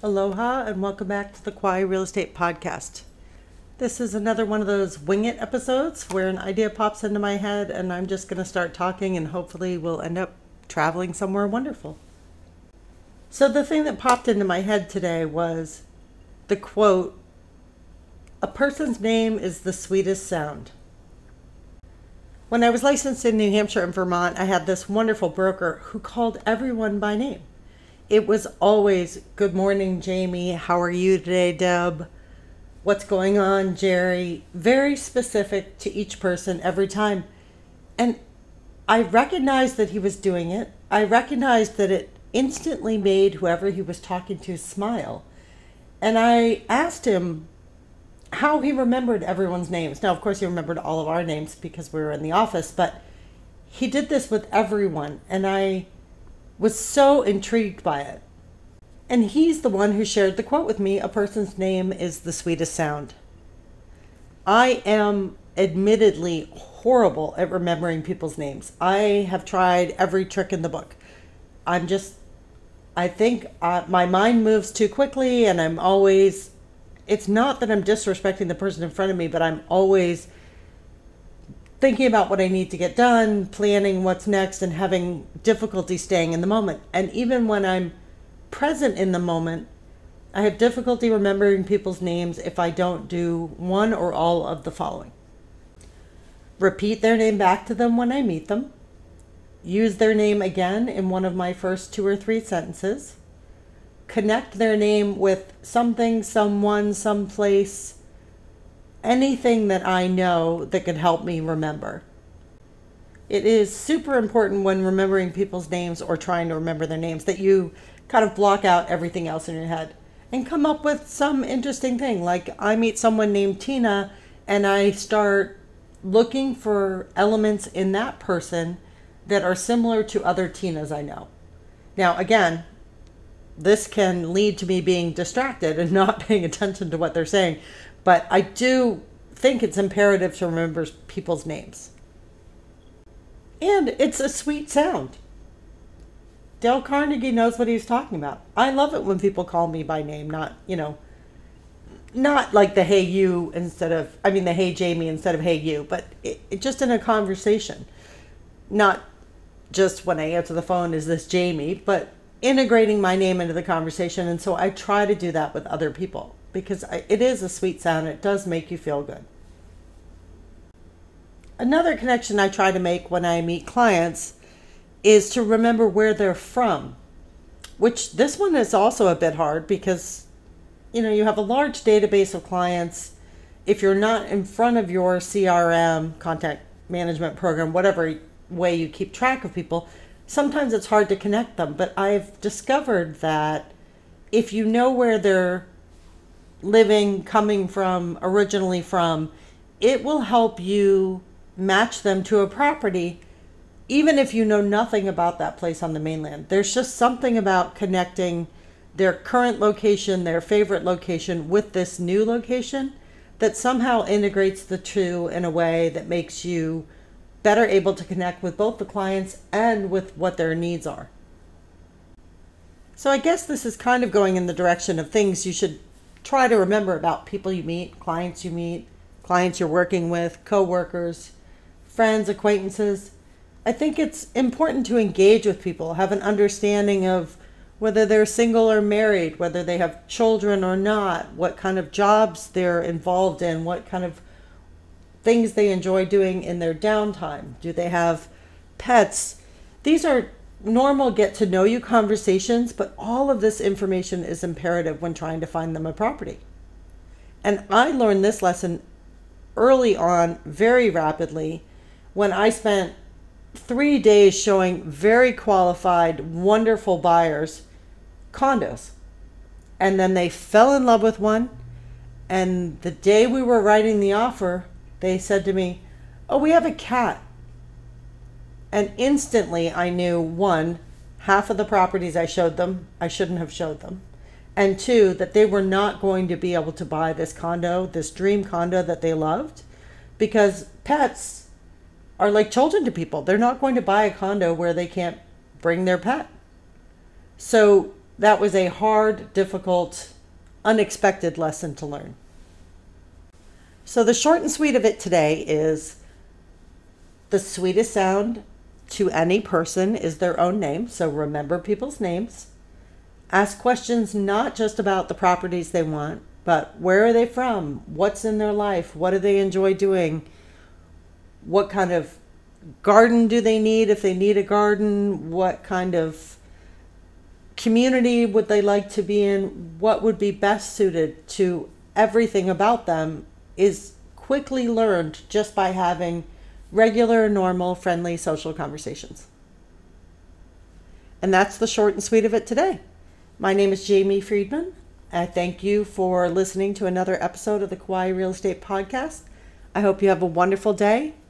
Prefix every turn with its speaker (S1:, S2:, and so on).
S1: Aloha and welcome back to the Kauai Real Estate Podcast. This is another one of those wing it episodes where an idea pops into my head and I'm just going to start talking and hopefully we'll end up traveling somewhere wonderful. So, the thing that popped into my head today was the quote A person's name is the sweetest sound. When I was licensed in New Hampshire and Vermont, I had this wonderful broker who called everyone by name it was always good morning, Jamie. How are you today, Deb? What's going on, Jerry? Very specific to each person every time. And I recognized that he was doing it. I recognized that it instantly made whoever he was talking to smile. And I asked him how he remembered everyone's names. Now, of course, he remembered all of our names because we were in the office, but he did this with everyone. And I was so intrigued by it. And he's the one who shared the quote with me a person's name is the sweetest sound. I am admittedly horrible at remembering people's names. I have tried every trick in the book. I'm just, I think uh, my mind moves too quickly, and I'm always, it's not that I'm disrespecting the person in front of me, but I'm always thinking about what I need to get done, planning what's next, and having difficulty staying in the moment. And even when I'm present in the moment, I have difficulty remembering people's names if I don't do one or all of the following. Repeat their name back to them when I meet them, use their name again in one of my first two or three sentences, connect their name with something, someone, someplace anything that I know that could help me remember. It is super important when remembering people's names or trying to remember their names that you kind of block out everything else in your head and come up with some interesting thing. Like I meet someone named Tina and I start looking for elements in that person that are similar to other Tinas I know. Now, again, this can lead to me being distracted and not paying attention to what they're saying. But I do think it's imperative to remember people's names. And it's a sweet sound. Dale Carnegie knows what he's talking about. I love it when people call me by name, not, you know, not like the hey you instead of, I mean, the hey Jamie instead of hey you, but it, it just in a conversation. Not just when I answer the phone, is this Jamie, but integrating my name into the conversation. And so I try to do that with other people because it is a sweet sound. It does make you feel good. Another connection I try to make when I meet clients is to remember where they're from, which this one is also a bit hard because you know, you have a large database of clients. If you're not in front of your CRM, contact management program, whatever way you keep track of people, sometimes it's hard to connect them. But I've discovered that if you know where they're living, coming from, originally from, it will help you match them to a property even if you know nothing about that place on the mainland. There's just something about connecting their current location, their favorite location with this new location that somehow integrates the two in a way that makes you better able to connect with both the clients and with what their needs are. So I guess this is kind of going in the direction of things you should try to remember about people you meet, clients you meet, clients you're working with, coworkers, friends, acquaintances. I think it's important to engage with people, have an understanding of whether they're single or married, whether they have children or not, what kind of jobs they're involved in, what kind of things they enjoy doing in their downtime. Do they have pets? These are normal get to know you conversations, but all of this information is imperative when trying to find them a property. And I learned this lesson early on very rapidly when I spent three days showing very qualified, wonderful buyers condos. And then they fell in love with one. And the day we were writing the offer, they said to me, Oh, we have a cat. And instantly I knew one, half of the properties I showed them, I shouldn't have showed them. And two, that they were not going to be able to buy this condo, this dream condo that they loved, because pets are like children to people. They're not going to buy a condo where they can't bring their pet. So that was a hard, difficult, unexpected lesson to learn. So, the short and sweet of it today is the sweetest sound to any person is their own name. So, remember people's names. Ask questions not just about the properties they want, but where are they from? What's in their life? What do they enjoy doing? What kind of garden do they need if they need a garden? What kind of community would they like to be in? What would be best suited to everything about them is quickly learned just by having regular, normal, friendly social conversations. And that's the short and sweet of it today. My name is Jamie Friedman. I thank you for listening to another episode of the Kauai Real Estate Podcast. I hope you have a wonderful day